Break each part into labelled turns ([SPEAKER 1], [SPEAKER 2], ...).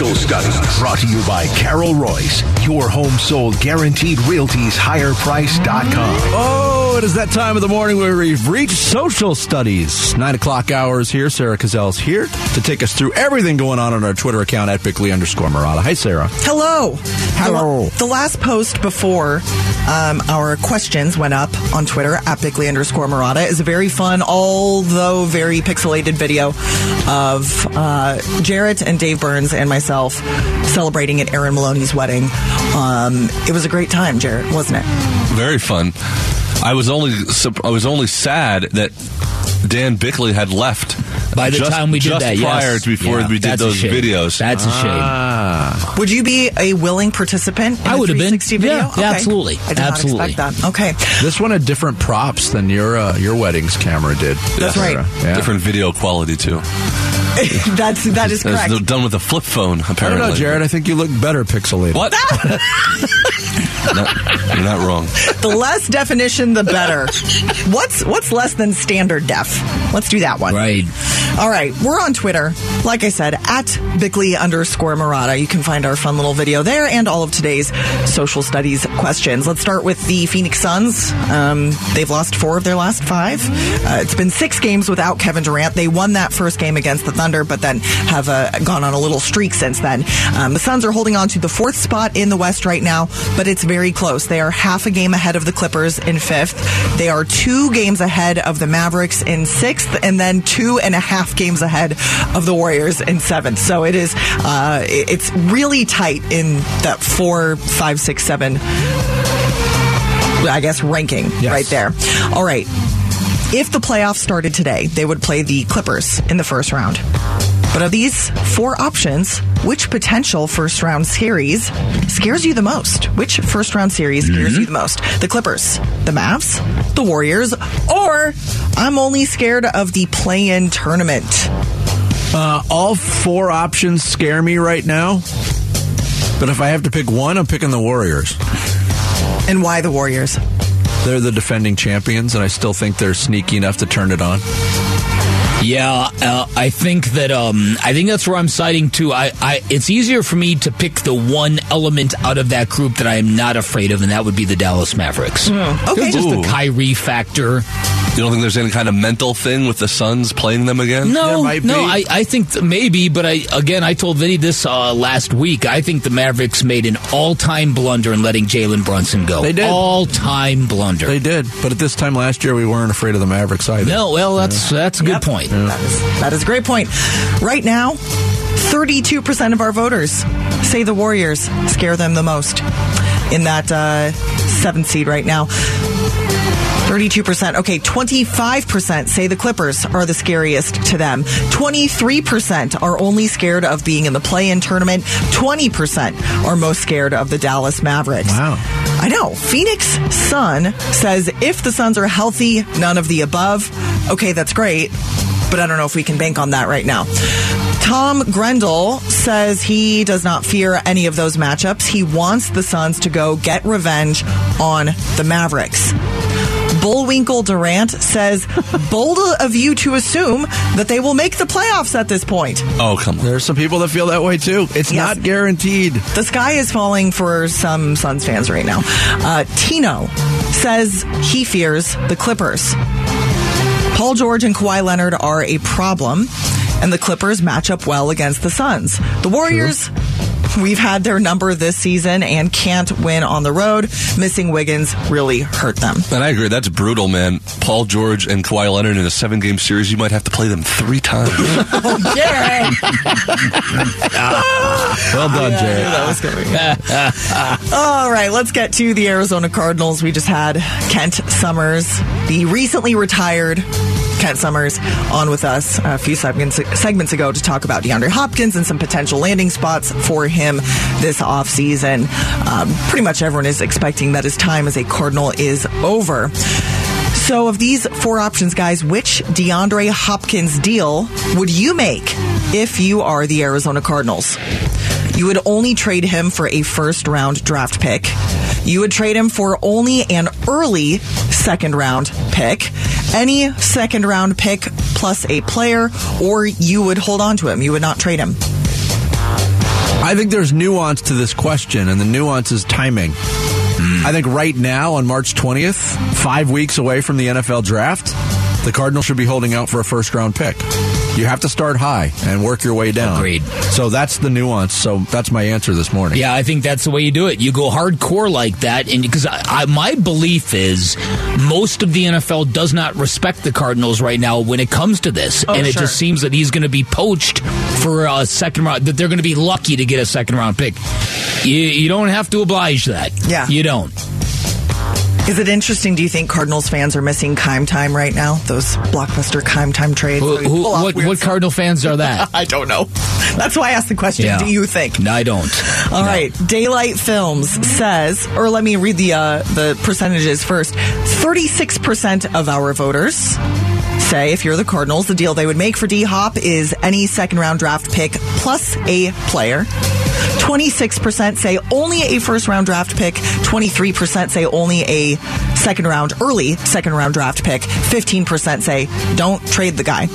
[SPEAKER 1] Social Studies. Brought to you by Carol Royce. Your home sold guaranteed realties higherprice.com.
[SPEAKER 2] Oh, it is that time of the morning where we've reached social studies. Nine o'clock hours here. Sarah Cazelle's here to take us through everything going on on our Twitter account at Bickley underscore Marotta. Hi, Sarah.
[SPEAKER 3] Hello.
[SPEAKER 2] Hello.
[SPEAKER 3] The, the last post before um, our questions went up on Twitter at Bickley underscore Marotta is a very fun, although very pixelated video of uh, Jarrett and Dave Burns and myself celebrating at Erin Maloney's wedding. Um, it was a great time, Jared, wasn't it?
[SPEAKER 4] Very fun. I was only I was only sad that Dan Bickley had left
[SPEAKER 5] By the
[SPEAKER 4] just,
[SPEAKER 5] time we did
[SPEAKER 4] just
[SPEAKER 5] that,
[SPEAKER 4] prior
[SPEAKER 5] yes.
[SPEAKER 4] to before
[SPEAKER 5] Yeah,
[SPEAKER 4] we did those videos.
[SPEAKER 5] That's a shame.
[SPEAKER 2] Ah.
[SPEAKER 3] Would you be a willing participant in
[SPEAKER 5] I
[SPEAKER 3] a
[SPEAKER 5] would have been.
[SPEAKER 3] 360 video?
[SPEAKER 5] Yeah, yeah, absolutely.
[SPEAKER 3] I did
[SPEAKER 5] Absolutely.
[SPEAKER 3] not expect that. Okay.
[SPEAKER 2] This one had different props than your uh, your wedding's camera did.
[SPEAKER 3] That's right.
[SPEAKER 2] Yeah.
[SPEAKER 4] Different video quality too.
[SPEAKER 3] That's that is
[SPEAKER 4] It was
[SPEAKER 3] correct.
[SPEAKER 4] done with a flip phone.
[SPEAKER 2] I don't
[SPEAKER 4] Apparently,
[SPEAKER 2] know, Jared. I think you look better pixelated.
[SPEAKER 4] What? No, you're not wrong.
[SPEAKER 3] The less definition, the better. What's what's less than standard def? Let's do that one.
[SPEAKER 5] Right.
[SPEAKER 3] All right, we're on Twitter. Like I said, at Bickley underscore Marotta. You can find our fun little video there and all of today's social studies questions. Let's start with the Phoenix Suns. Um, they've lost four of their last five. Uh, it's been six games without Kevin Durant. They won that first game against the Thunder, but then have uh, gone on a little streak since then. Um, the Suns are holding on to the fourth spot in the West right now, but it's very close. They are half a game ahead of the Clippers in fifth. They are two games ahead of the Mavericks in sixth, and then two and a half games ahead of the Warriors in seventh. So it is, uh, it's really tight in that four, five, six, seven. I guess ranking
[SPEAKER 2] Yes.
[SPEAKER 3] right there. All right. If the playoffs started today, they would play the Clippers in the first round. But of these four options, which potential first round series scares you the most? Which first round series scares you the most? The Clippers, the Mavs, the Warriors, or I'm only scared of the play in tournament?
[SPEAKER 2] Uh, all four options scare me right now. But if I have to pick one, I'm picking the Warriors.
[SPEAKER 3] And why the Warriors?
[SPEAKER 2] They're the defending champions, and I still think they're sneaky enough to turn it on.
[SPEAKER 5] Yeah, uh, I think that um, I think that's where I'm siding too. I, I, it's easier for me to pick the one element out of that group that I am not afraid of, and that would be the Dallas Mavericks.
[SPEAKER 3] Okay.
[SPEAKER 5] just
[SPEAKER 4] Ooh.
[SPEAKER 5] the Kyrie factor.
[SPEAKER 4] You don't think there's any kind of mental thing with the Suns playing them again?
[SPEAKER 5] No,
[SPEAKER 2] might
[SPEAKER 5] no,
[SPEAKER 2] be.
[SPEAKER 5] I, I think th- maybe, but I again, I told Vinny this uh, last week. I think the Mavericks made an all-time blunder in letting Jalen Brunson go.
[SPEAKER 2] They did.
[SPEAKER 5] all-time blunder.
[SPEAKER 2] They did, but at this time last year, we weren't afraid of the Mavericks either.
[SPEAKER 5] no, well, that's that's a good
[SPEAKER 3] Yep.
[SPEAKER 5] point.
[SPEAKER 3] That is, that is a great point. Right now, 32% of our voters say the Warriors scare them the most in that uh, seventh seed right now. 32%. Okay, 25% say the Clippers are the scariest to them. 23% are only scared of being in the play in tournament. 20% are most scared of the Dallas Mavericks.
[SPEAKER 2] Wow.
[SPEAKER 3] I know. Phoenix Sun says if the Suns are healthy, none of the above. Okay, that's great, but I don't know if we can bank on that right now. Tom Grendel says he does not fear any of those matchups. He wants the Suns to go get revenge on the Mavericks. Bullwinkle Durant says, bold of you to assume that they will make the playoffs at this point.
[SPEAKER 4] Oh, come on.
[SPEAKER 2] There's some people that feel that way too. It's
[SPEAKER 3] Yes.
[SPEAKER 2] not guaranteed.
[SPEAKER 3] The sky is falling for some Suns fans right now. Uh, Tino says he fears the Clippers. Paul George and Kawhi Leonard are a problem, and the Clippers match up well against the Suns. The Warriors. We've had their number this season and can't win on the road. Missing Wiggins really hurt them.
[SPEAKER 4] And I agree. That's brutal, man. Paul George and Kawhi Leonard in a seven game series, you might have to play them three times.
[SPEAKER 3] Oh, Jared!
[SPEAKER 2] Well done, Jared.
[SPEAKER 3] All right, let's get to the Arizona Cardinals. We just had Kent Summers, the recently retired Kent Summers, on with us a few segments, segments ago to talk about DeAndre Hopkins and some potential landing spots for him this offseason. Um, pretty much everyone is expecting that his time as a Cardinal is over. So, of these four options, guys, which DeAndre Hopkins deal would you make if you are the Arizona Cardinals? You would only trade him for a first round draft pick. You would trade him for only an early second round pick, any second round pick plus a player, or you would hold on to him. You would not trade him.
[SPEAKER 2] I think there's nuance to this question, and the nuance is timing. Hmm. I think right now, on March 20th, five weeks away from the NFL draft, the Cardinals should be holding out for a first round pick. You have to start high and work your way down.
[SPEAKER 5] Agreed.
[SPEAKER 2] So that's the nuance. So that's my answer this morning.
[SPEAKER 5] Yeah, I think that's the way you do it. You go hardcore like that, and because I, I, my belief is most of the NFL does not respect the Cardinals right now when it comes to this,
[SPEAKER 3] Oh,
[SPEAKER 5] and it
[SPEAKER 3] sure.
[SPEAKER 5] just seems that he's going to be poached for a second round. That they're going to be lucky to get a second round pick. You, you don't have to oblige that.
[SPEAKER 3] Yeah.
[SPEAKER 5] you don't.
[SPEAKER 3] Is it interesting? Do you think Cardinals fans are missing Keim Time right now? Those blockbuster Keim Time trades.
[SPEAKER 5] Who, who, what what. Cardinal fans are that?
[SPEAKER 3] I don't know. That's why I asked the question.
[SPEAKER 5] Yeah.
[SPEAKER 3] Do you think?
[SPEAKER 5] No, I don't.
[SPEAKER 3] All right, Daylight Films says, or let me read the uh, the percentages first. Thirty six percent of our voters say, if you're the Cardinals, the deal they would make for D Hop is any second round draft pick plus a player. 26% say only a first round draft pick. 23% say only a second round, early second round draft pick. 15% say don't trade the guy.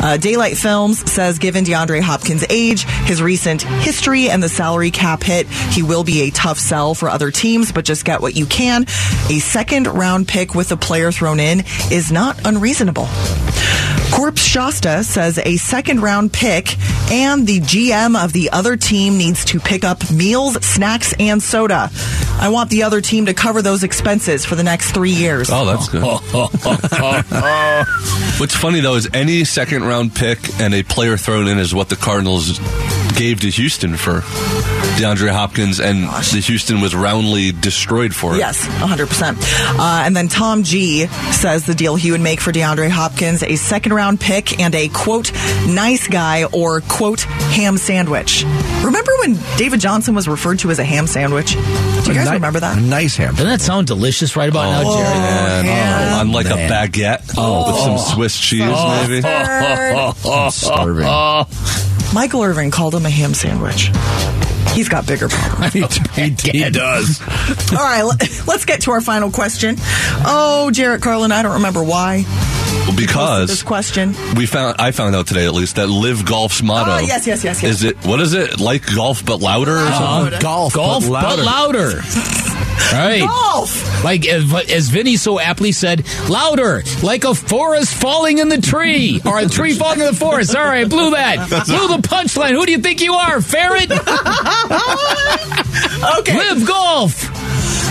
[SPEAKER 3] Uh, Daylight Films says, given DeAndre Hopkins' age, his recent history, and the salary cap hit, he will be a tough sell for other teams, but just get what you can. A second round pick with a player thrown in is not unreasonable. Corpse Shasta says a second round pick and the GM of the other team needs to pick up meals, snacks, and soda. I want the other team to cover those expenses for the next three years.
[SPEAKER 4] Oh, that's good. What's funny though is any second round pick and a player thrown in is what the Cardinals gave to Houston for DeAndre Hopkins, and the Houston was roundly destroyed for it.
[SPEAKER 3] Yes, 100%. Uh, and then Tom G says the deal he would make for DeAndre Hopkins a second round pick and a quote, nice guy or quote, ham sandwich. Remember when David Johnson was referred to as a ham sandwich? Do you guys
[SPEAKER 2] Ni-
[SPEAKER 3] remember that?
[SPEAKER 2] Nice ham.
[SPEAKER 5] Doesn't that sound delicious right about now, Jerry?
[SPEAKER 4] And,
[SPEAKER 3] ham.
[SPEAKER 4] oh, on like
[SPEAKER 5] man.
[SPEAKER 4] a baguette oh. with some Swiss cheese, maybe.
[SPEAKER 2] I'm starving.
[SPEAKER 3] Michael Irvin called him a ham sandwich. He's got bigger problems.
[SPEAKER 2] he, he does.
[SPEAKER 3] All right, let- let's get to our final question. Oh, Jarrett Carlin, I don't remember why. Because this question.
[SPEAKER 4] we found, I found out today at least that Live Golf's motto.
[SPEAKER 3] Oh, yes, yes, yes, yes.
[SPEAKER 4] Is it what is it like golf but louder or something?
[SPEAKER 2] Uh, golf,
[SPEAKER 5] Golf,
[SPEAKER 2] but louder.
[SPEAKER 5] but louder. right.
[SPEAKER 3] Golf!
[SPEAKER 5] Like as, as Vinny so aptly said, louder, like a forest falling in the tree, or a tree falling in the forest. All right, blew that. Blew the punchline. Who do you think you are, ferret?
[SPEAKER 3] Okay.
[SPEAKER 5] Live golf,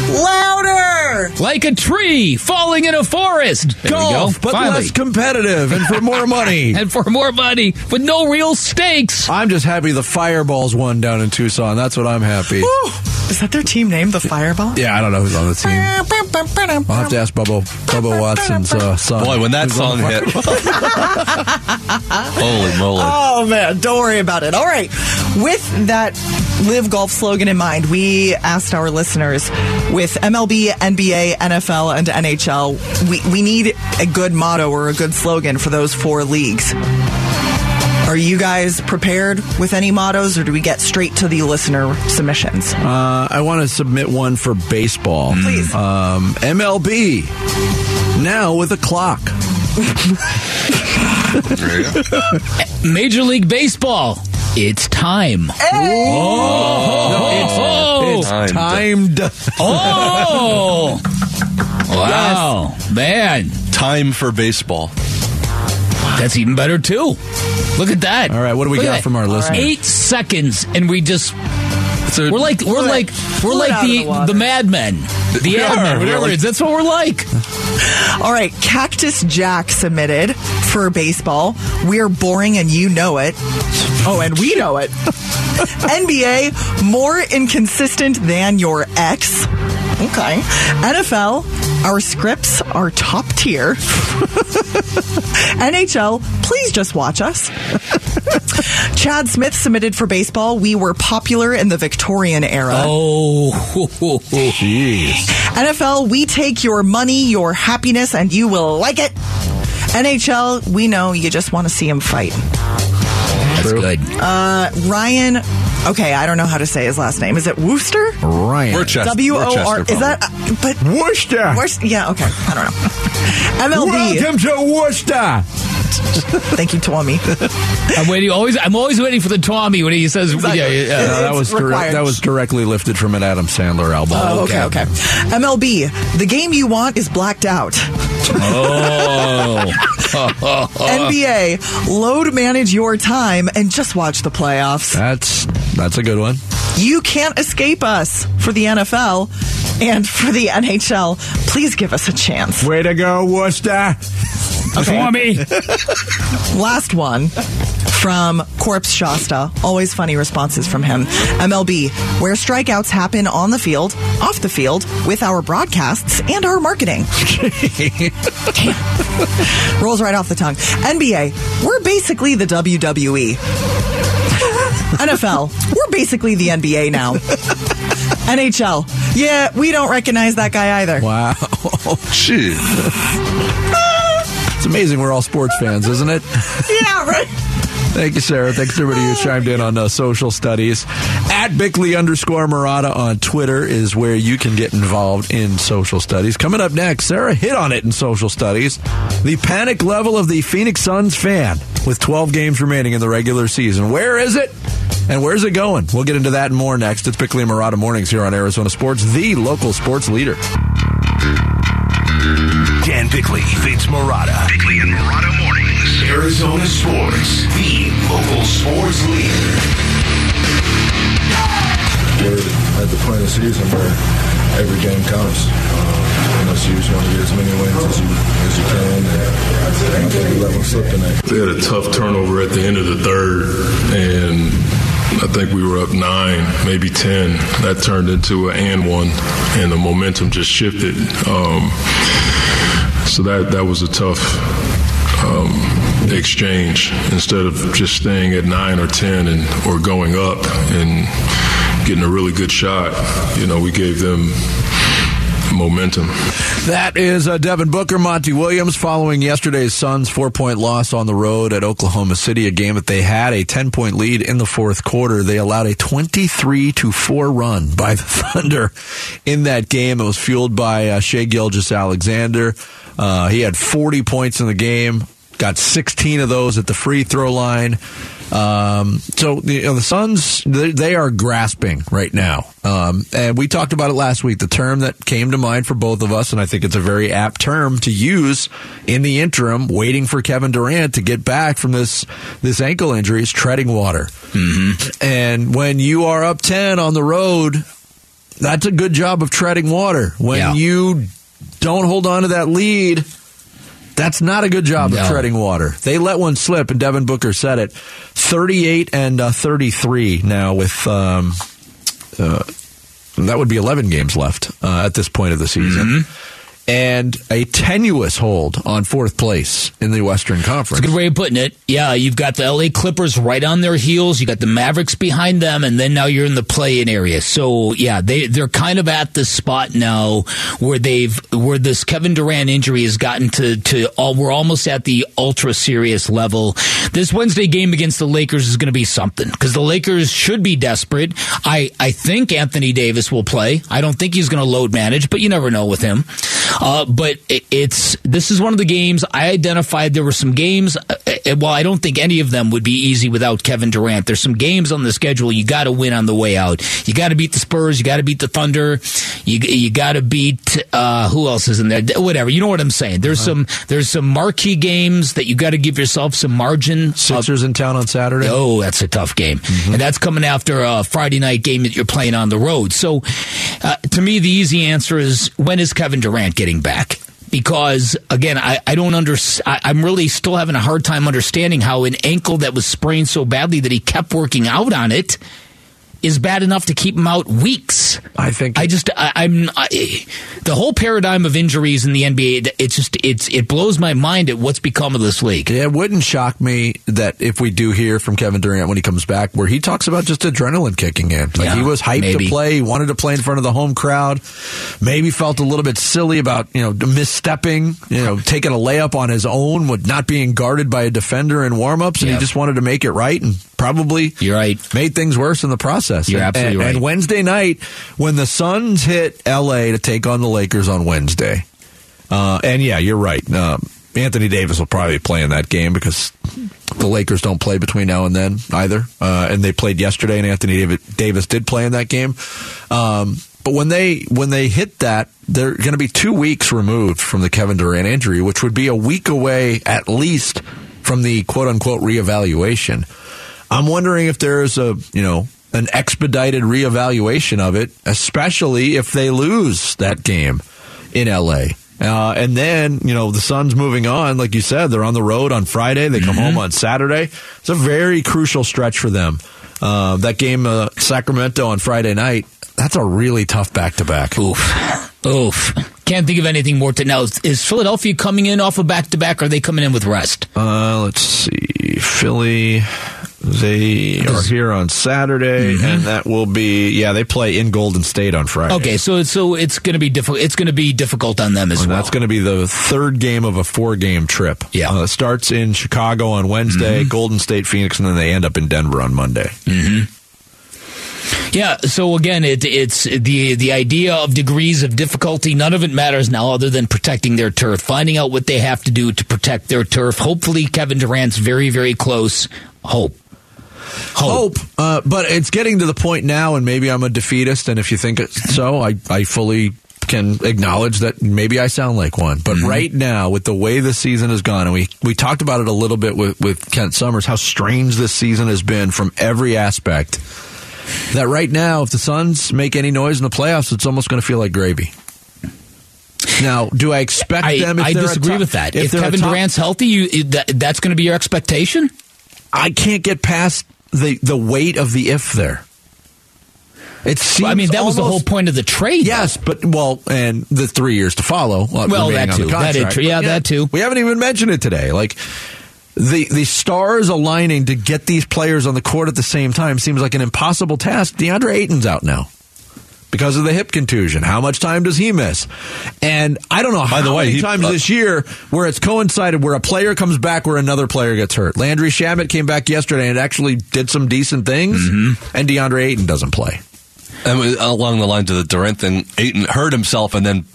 [SPEAKER 3] Louder!
[SPEAKER 5] like a tree falling in a forest. There
[SPEAKER 2] Golf,
[SPEAKER 5] go.
[SPEAKER 2] but
[SPEAKER 5] Finally.
[SPEAKER 2] less competitive and for more money.
[SPEAKER 5] and for more money with no real stakes.
[SPEAKER 2] I'm just happy the Fireballs won down in Tucson. That's what I'm happy.
[SPEAKER 3] Whew. Is that their team name, the Fireball?
[SPEAKER 2] Yeah, I don't know who's on the team. I'll have to ask Bubba, Bubba Watson's uh, son.
[SPEAKER 4] Boy, when that
[SPEAKER 2] who's
[SPEAKER 4] song
[SPEAKER 2] the
[SPEAKER 4] hit. Holy moly.
[SPEAKER 3] Oh man, don't worry about it. All right. With that live golf slogan in mind, we asked our listeners with MLB, NBA, NFL, and NHL, we, we need a good motto or a good slogan for those four leagues. Are you guys prepared with any mottos, or do we get straight to the listener submissions?
[SPEAKER 2] Uh, I want to submit one for baseball.
[SPEAKER 3] Please.
[SPEAKER 2] Um, MLB. Now with a clock.
[SPEAKER 4] There you go.
[SPEAKER 5] Major League Baseball. It's time. Oh,
[SPEAKER 2] It's
[SPEAKER 4] Timed.
[SPEAKER 2] timed.
[SPEAKER 5] oh, wow, man,
[SPEAKER 4] Time for baseball. Ah.
[SPEAKER 5] that's even better too. Look at that.
[SPEAKER 2] All right, what do we
[SPEAKER 5] Look
[SPEAKER 2] got from our listeners?
[SPEAKER 5] Eight seconds, and we just
[SPEAKER 4] So
[SPEAKER 5] we're like we're like we're like
[SPEAKER 3] out of
[SPEAKER 5] the
[SPEAKER 3] the water.
[SPEAKER 5] the madmen, the
[SPEAKER 4] We are.
[SPEAKER 5] admen, whatever
[SPEAKER 4] like-
[SPEAKER 5] it is. That's what we're like.
[SPEAKER 3] All right, Cactus Jack submitted for baseball. We're boring and you know it. Oh, and we know it. NBA, more inconsistent than your ex. Okay. NFL, our scripts are top tier. NHL, please just watch us. Chad Smith submitted for baseball. We were popular in the Victorian era.
[SPEAKER 5] Oh,
[SPEAKER 2] Jeez.
[SPEAKER 3] NFL, we take your money, your happiness, and you will like it. NHL, we know you just want to see him fight.
[SPEAKER 5] that's good.
[SPEAKER 3] Uh, Ryan, okay, I don't know how to say his last name. Is it Wooster?
[SPEAKER 2] Ryan.
[SPEAKER 4] Worcester.
[SPEAKER 3] W O R. Is that? uh, But
[SPEAKER 2] Worcester.
[SPEAKER 3] Worcester? Yeah. Okay. I don't know. MLB.
[SPEAKER 2] Welcome to Worcester.
[SPEAKER 3] Thank you, Tommy.
[SPEAKER 5] I'm waiting. Always, I'm always waiting for the Tommy when he says,
[SPEAKER 3] Exactly.
[SPEAKER 5] yeah, yeah,
[SPEAKER 2] No, that was direct, that was directly lifted from an Adam Sandler album.
[SPEAKER 3] Oh, okay, okay. MLB, the game you want is blacked out.
[SPEAKER 5] Oh,
[SPEAKER 3] NBA, load manage your time and just watch the playoffs.
[SPEAKER 2] That's that's a good one.
[SPEAKER 3] You can't escape us for the NFL and for the NHL. Please give us a chance.
[SPEAKER 2] Way to go, Worcester.
[SPEAKER 5] Tommy.
[SPEAKER 3] Last one from Corpse Shasta. Always funny responses from him. MLB, where strikeouts happen on the field, off the field, with our broadcasts and our marketing. Damn. Rolls right off the tongue. NBA, we're basically the WWE. NFL, we're basically the NBA now. NHL, yeah, we don't recognize that guy either.
[SPEAKER 2] Wow.
[SPEAKER 4] Shit.
[SPEAKER 2] It's amazing we're all sports fans, isn't it?
[SPEAKER 3] Yeah, right.
[SPEAKER 2] Thank you, Sarah. Thanks to everybody who chimed in on uh, social studies. At Bickley underscore Marotta on Twitter is where you can get involved in social studies. Coming up next, Sarah hit on it in social studies. The panic level of the Phoenix Suns fan with 12 games remaining in the regular season. Where is it? And where's it going? We'll get into that and more next. It's Bickley and Marotta Mornings here on Arizona Sports, the local sports leader.
[SPEAKER 1] Dan Bickley, Vince Marotta. Bickley and Marotta Mornings. Arizona Sports, the local sports leader.
[SPEAKER 6] we're at the point of the season where every game counts. Um, you know, so you just want to get as many wins as you as you can, and I think we let one slip tonight.
[SPEAKER 7] They had a tough turnover at the end of the third, and I think we were up nine, maybe ten. That turned into an and one, and the momentum just shifted. Um, so that that was a tough um, exchange. Instead of just staying at nine or ten and or going up and getting a really good shot, you know, we gave them momentum.
[SPEAKER 2] That is uh, Devin Booker, Monty Williams, following yesterday's Suns' four point loss on the road at Oklahoma City, a game that they had a 10 point lead in the fourth quarter. They allowed a 23 to 4 run by the Thunder in that game. It was fueled by uh, Shai Gilgeous-Alexander. Uh, he had 40 points in the game, got 16 of those at the free throw line. Um, so you know, the Suns, they, they are grasping right now. Um, and we talked about it last week. The term that came to mind for both of us, and I think it's a very apt term to use in the interim, waiting for Kevin Durant to get back from this this ankle injury, is treading water. Mm-hmm. And when you are up ten on the road, that's a good job of treading water. When
[SPEAKER 5] Yeah.
[SPEAKER 2] you don't hold on to that lead, that's not a good job
[SPEAKER 5] No.
[SPEAKER 2] of treading water. They let one slip, and Devin Booker said it. Thirty-eight and uh, thirty-three now with. Um, uh, that would be 11 games left uh, at this point of the season.
[SPEAKER 5] Mm-hmm.
[SPEAKER 2] And a tenuous hold on fourth place in the Western Conference.
[SPEAKER 5] A Good way of putting it. Yeah, you've got the LA Clippers right on their heels. You got the Mavericks behind them, and then now you're in the play-in area. So yeah, they they're kind of at this spot now where they've where this Kevin Durant injury has gotten to to all. We're almost at the ultra serious level. This Wednesday game against the Lakers is going to be something because the Lakers should be desperate. I I think Anthony Davis will play. I don't think he's going to load manage, but you never know with him. Uh, but it, it's this is one of the games I identified. There were some games. Uh, uh, well, I don't think any of them would be easy without Kevin Durant. There's some games on the schedule you got to win on the way out. You got to beat the Spurs. You got to beat the Thunder. You you got to beat uh, who else is in there? Whatever. You know what I'm saying. There's some there's some marquee games that you got to give yourself some margin.
[SPEAKER 2] Sixers in town on Saturday.
[SPEAKER 5] Oh, that's a tough game,
[SPEAKER 2] Mm-hmm.
[SPEAKER 5] and that's coming after a Friday night game that you're playing on the road. So, uh, to me, the easy answer is when is Kevin Durant getting back? Because again, I, I don't under I, I'm really still having a hard time understanding how an ankle that was sprained so badly that he kept working out on it is bad enough to keep him out weeks.
[SPEAKER 2] I think
[SPEAKER 5] I just I, I'm I, the whole paradigm of injuries in the NBA. It's just it's it blows my mind at what's become of this league.
[SPEAKER 2] It wouldn't shock me that if we do hear from Kevin Durant when he comes back, where he talks about just adrenaline kicking in. Like
[SPEAKER 5] Yeah,
[SPEAKER 2] he was hyped
[SPEAKER 5] maybe.
[SPEAKER 2] to play, he wanted to play in front of the home crowd, maybe felt a little bit silly about, you know, misstepping, you know, taking a layup on his own with not being guarded by a defender in warmups, and
[SPEAKER 5] Yep.
[SPEAKER 2] he just wanted to make it right and probably
[SPEAKER 5] You're right.
[SPEAKER 2] made things worse in the process.
[SPEAKER 5] You're
[SPEAKER 2] and,
[SPEAKER 5] absolutely
[SPEAKER 2] and-
[SPEAKER 5] right.
[SPEAKER 2] And Wednesday night, when the Suns hit LA to take on the Lakers on Wednesday, uh, and yeah, you're right. Um, Anthony Davis will probably play in that game because the Lakers don't play between now and then either. Uh, and they played yesterday, and Anthony Davis did play in that game. Um, but when they when they hit that, they're going to be two weeks removed from the Kevin Durant injury, which would be a week away at least from the quote unquote reevaluation. I'm wondering if there's a you know an expedited reevaluation of it, especially if they lose that game in LA. Uh, and then, you know, the Suns moving on, like you said, they're on the road on Friday. They come mm-hmm. home on Saturday. It's a very crucial stretch for them. Uh, that game, uh, Sacramento on Friday night, that's a really tough back to back.
[SPEAKER 5] Oof. Oof. Can't think of anything more to now. Is Philadelphia coming in off a of back to back? Are they coming in with rest?
[SPEAKER 2] Uh, let's see. Philly. They are here on Saturday, mm-hmm. and that will be yeah. They play in Golden State on Friday.
[SPEAKER 5] Okay, so so it's going to be difficult. It's going to be difficult on them as
[SPEAKER 2] and
[SPEAKER 5] well.
[SPEAKER 2] That's going to be the third game of a four game trip.
[SPEAKER 5] Yeah,
[SPEAKER 2] uh, it starts in Chicago on Wednesday, mm-hmm. Golden State, Phoenix, and then they end up in Denver on Monday.
[SPEAKER 5] Mm-hmm. Yeah. So again, it, it's the the idea of degrees of difficulty. None of it matters now, other than protecting their turf, finding out what they have to do to protect their turf. Hopefully, Kevin Durant's very very close. Hope
[SPEAKER 2] hope. Uh, but it's getting to the point now, and maybe I'm a defeatist, and if you think it's so, I, I fully can acknowledge that maybe I sound like one. But mm-hmm. right now, with the way the season has gone, and we, we talked about it a little bit with, with Kent Summers, how strange this season has been from every aspect, that right now, if the Suns make any noise in the playoffs, it's almost going to feel like gravy. Now, do I expect
[SPEAKER 5] I,
[SPEAKER 2] them?
[SPEAKER 5] I disagree top, with that. If, if Kevin top, Durant's healthy, you, that, that's going to be your expectation.
[SPEAKER 2] I can't get past the the weight of the if there.
[SPEAKER 5] It seems. I mean, that almost, was the whole point of the trade.
[SPEAKER 2] Yes,
[SPEAKER 5] though.
[SPEAKER 2] but well, and the three years to follow.
[SPEAKER 5] Uh, well, that too. That is, yeah, yeah, that too.
[SPEAKER 2] We haven't even mentioned it today. Like the the stars aligning to get these players on the court at the same time seems like an impossible task. DeAndre Ayton's out now because of the hip contusion. How much time does he miss? And I don't know By how the way, many he, times uh, this year where it's coincided where a player comes back where another player gets hurt. Landry Shamet came back yesterday and actually did some decent things, mm-hmm. and DeAndre Ayton doesn't play.
[SPEAKER 4] And along the lines of the Durant thing, Ayton hurt himself and then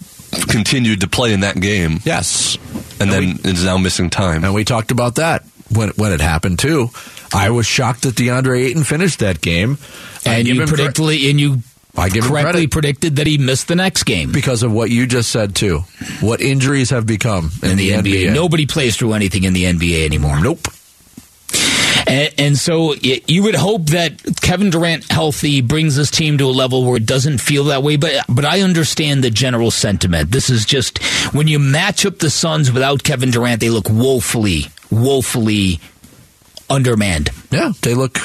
[SPEAKER 4] continued to play in that game.
[SPEAKER 2] Yes.
[SPEAKER 4] And, and then we, is now missing time.
[SPEAKER 2] And we talked about that when when it happened too. I was shocked that DeAndre Ayton finished that game.
[SPEAKER 5] And you predictably and you I give correctly predicted that he missed the next game
[SPEAKER 2] because of what you just said too. What injuries have become in,
[SPEAKER 5] in the, the NBA. NBA. Nobody plays through anything in the NBA anymore.
[SPEAKER 2] Nope.
[SPEAKER 5] And, and, so you would hope that Kevin Durant healthy brings this team to a level where it doesn't feel that way. But but I understand the general sentiment. This is just when you match up the Suns without Kevin Durant, they look woefully, woefully undermanned.
[SPEAKER 2] Yeah, they look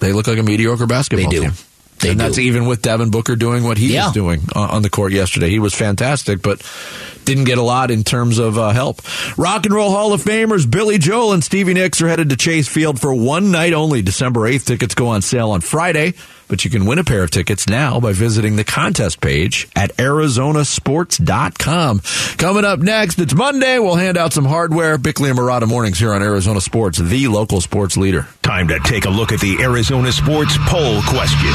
[SPEAKER 2] they look like a mediocre basketball
[SPEAKER 5] they do.
[SPEAKER 2] team.
[SPEAKER 5] They
[SPEAKER 2] and
[SPEAKER 5] do.
[SPEAKER 2] that's even with Devin Booker doing what he
[SPEAKER 5] yeah.
[SPEAKER 2] was doing on the court yesterday. He was fantastic, but didn't get a lot in terms of uh, help. Rock and Roll Hall of Famers Billy Joel and Stevie Nicks are headed to Chase Field for one night only. December 8th. Tickets go on sale on Friday. But you can win a pair of tickets now by visiting the contest page at ArizonaSports.com. Coming up next, it's Monday. We'll hand out some hardware. Bickley and Marotta mornings here on Arizona Sports, the local sports leader.
[SPEAKER 1] Time to take a look at the Arizona Sports poll question.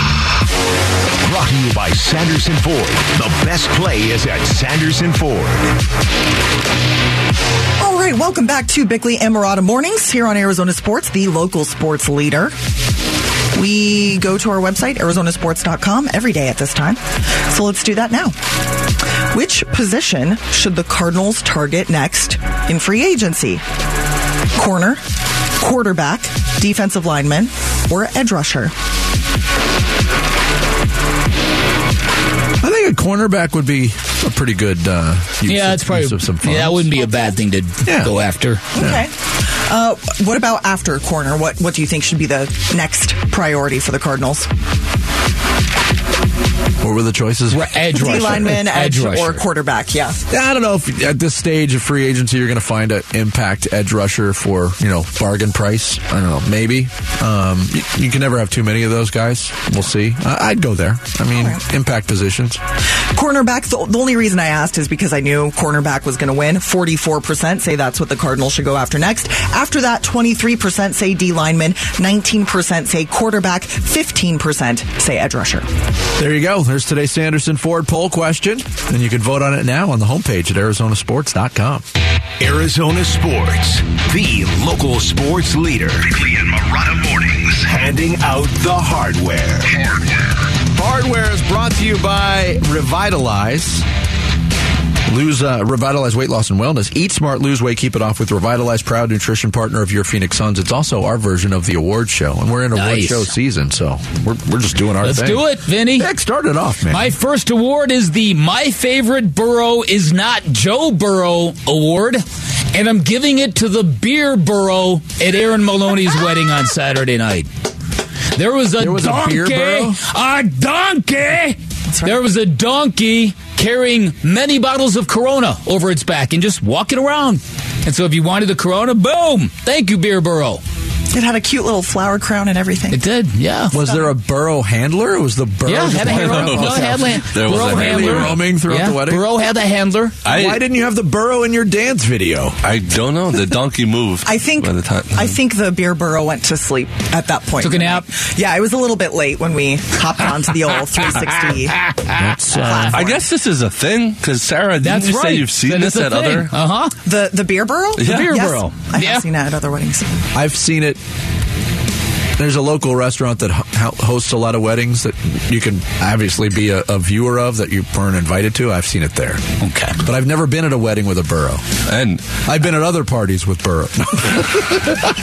[SPEAKER 1] Brought to you by Sanderson Ford. The best play is at Sanderson Ford.
[SPEAKER 3] All right, welcome back to Bickley and Marotta mornings here on Arizona Sports, the local sports leader. We go to our website, arizonasports.com, every day at this time. So let's do that now. Which position should the Cardinals target next in free agency? Corner, quarterback, defensive lineman, or edge rusher?
[SPEAKER 2] I think a cornerback would be a pretty good uh,
[SPEAKER 5] yeah, it's probably
[SPEAKER 2] some
[SPEAKER 5] Yeah, that wouldn't be a bad thing to yeah. go after.
[SPEAKER 3] Okay. Uh, what about after corner? What what do you think should be the next priority for the Cardinals?
[SPEAKER 2] What were the choices?
[SPEAKER 5] Edge rusher.
[SPEAKER 3] lineman, edge, edge or quarterback. Yeah.
[SPEAKER 2] I don't know if at this stage of free agency you're going to find an impact edge rusher for you know bargain price. I don't know. Maybe um, you, you, can never have too many of those guys. We'll see. I, would go there. I mean, right. impact positions.
[SPEAKER 3] Cornerback. The, the only reason I asked is because I knew cornerback was going to win. Forty four percent say that's what the Cardinals should go after next. After that, twenty three percent say D lineman, nineteen percent say quarterback, fifteen percent say edge rusher.
[SPEAKER 2] There you go. There's today's Sanderson Ford poll question, and you can vote on it now on the homepage at arizonasports.com.
[SPEAKER 1] Arizona Sports, the local sports leader. Bickley and Marotta Mornings, handing out the hardware.
[SPEAKER 2] Hardware is brought to you by Revitalize. Lose, uh, revitalize weight loss and wellness. Eat smart, lose weight, keep it off with Revitalize, proud nutrition partner of your Phoenix Suns. It's also our version of the award show, and we're in award
[SPEAKER 5] Nice.
[SPEAKER 2] show season, so we're, we're just doing our
[SPEAKER 5] Let's
[SPEAKER 2] thing.
[SPEAKER 5] do it, Vinny.
[SPEAKER 2] Nick, start it off, man.
[SPEAKER 5] My first award is the My Favorite Burrow is Not Joe Burrow Award, and I'm giving it to the Beer Burrow at Erin Maloney's wedding on Saturday night. There was a
[SPEAKER 2] There was a
[SPEAKER 5] donkey,
[SPEAKER 2] beer
[SPEAKER 5] a donkey. There was a donkey carrying many bottles of Corona over its back and just walking around. And so, if you wanted the Corona, boom! Thank you, Beer Burrow.
[SPEAKER 3] It had a cute little flower crown and everything.
[SPEAKER 5] It did, yeah.
[SPEAKER 2] was there a burrow handler? Or was the burrow
[SPEAKER 5] Yeah,
[SPEAKER 2] just
[SPEAKER 5] had a handler.
[SPEAKER 2] around?
[SPEAKER 5] No, had la-
[SPEAKER 4] There was a handler.
[SPEAKER 5] handler.
[SPEAKER 2] roaming throughout
[SPEAKER 5] yeah,
[SPEAKER 2] the wedding?
[SPEAKER 5] Burrow had a handler.
[SPEAKER 4] I,
[SPEAKER 2] Why didn't you have the burrow in your dance video?
[SPEAKER 4] I don't know. The donkey moved.
[SPEAKER 3] I think
[SPEAKER 4] by the time
[SPEAKER 3] I think the beer burrow went to sleep at that point.
[SPEAKER 5] Took a nap?
[SPEAKER 3] Yeah, it was a little bit late when we hopped onto the old 360.
[SPEAKER 5] That's uh.
[SPEAKER 4] I guess this is a thing because Sarah, didn't
[SPEAKER 5] That's
[SPEAKER 4] you
[SPEAKER 5] right.
[SPEAKER 4] say you've seen this at other?
[SPEAKER 5] Uh huh.
[SPEAKER 3] the the beer burrow.
[SPEAKER 4] The
[SPEAKER 5] beer
[SPEAKER 3] Yes,
[SPEAKER 5] burrow.
[SPEAKER 3] I
[SPEAKER 5] Yeah.
[SPEAKER 3] have seen that at other weddings.
[SPEAKER 2] I've seen it. There's a local restaurant that hosts a lot of weddings that you can obviously be a, a viewer of that you weren't invited to. I've seen it there.
[SPEAKER 5] Okay.
[SPEAKER 2] But I've never been at a wedding with a burro.
[SPEAKER 4] And
[SPEAKER 2] I've been at other parties with burro.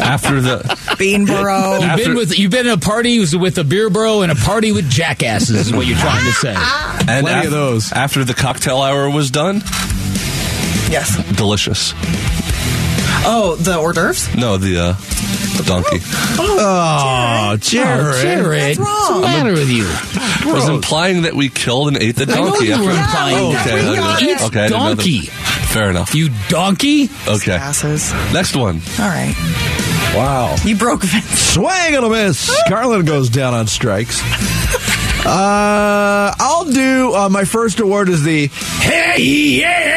[SPEAKER 4] after the
[SPEAKER 3] Bean burro.
[SPEAKER 5] You've
[SPEAKER 4] After-
[SPEAKER 5] been with you've been at a party with a beer bro and a party with jackasses is what you're trying to say.
[SPEAKER 4] and
[SPEAKER 2] Plenty
[SPEAKER 4] af-
[SPEAKER 2] of those.
[SPEAKER 4] after the cocktail hour was done,
[SPEAKER 3] yes.
[SPEAKER 4] delicious.
[SPEAKER 3] Oh, the hors d'oeuvres.
[SPEAKER 4] No, the uh, the donkey
[SPEAKER 2] oh, Jared.
[SPEAKER 5] Jared,
[SPEAKER 3] What's wrong?
[SPEAKER 5] what's the matter with you?
[SPEAKER 4] I was implying that we killed and ate the
[SPEAKER 5] I know
[SPEAKER 4] donkey.
[SPEAKER 5] you were implying
[SPEAKER 4] Oh,
[SPEAKER 5] that.
[SPEAKER 4] okay,
[SPEAKER 3] We got
[SPEAKER 4] okay,
[SPEAKER 3] it.
[SPEAKER 4] okay, I didn't know that.
[SPEAKER 5] Donkey.
[SPEAKER 4] Fair enough.
[SPEAKER 5] You donkey.
[SPEAKER 4] Okay,
[SPEAKER 3] Asses.
[SPEAKER 4] next one.
[SPEAKER 3] All right.
[SPEAKER 2] Wow.
[SPEAKER 3] You broke Vince.
[SPEAKER 2] Swing and a miss. Carlin goes down on strikes. Uh, I'll do uh, my first award is the Hey Yeah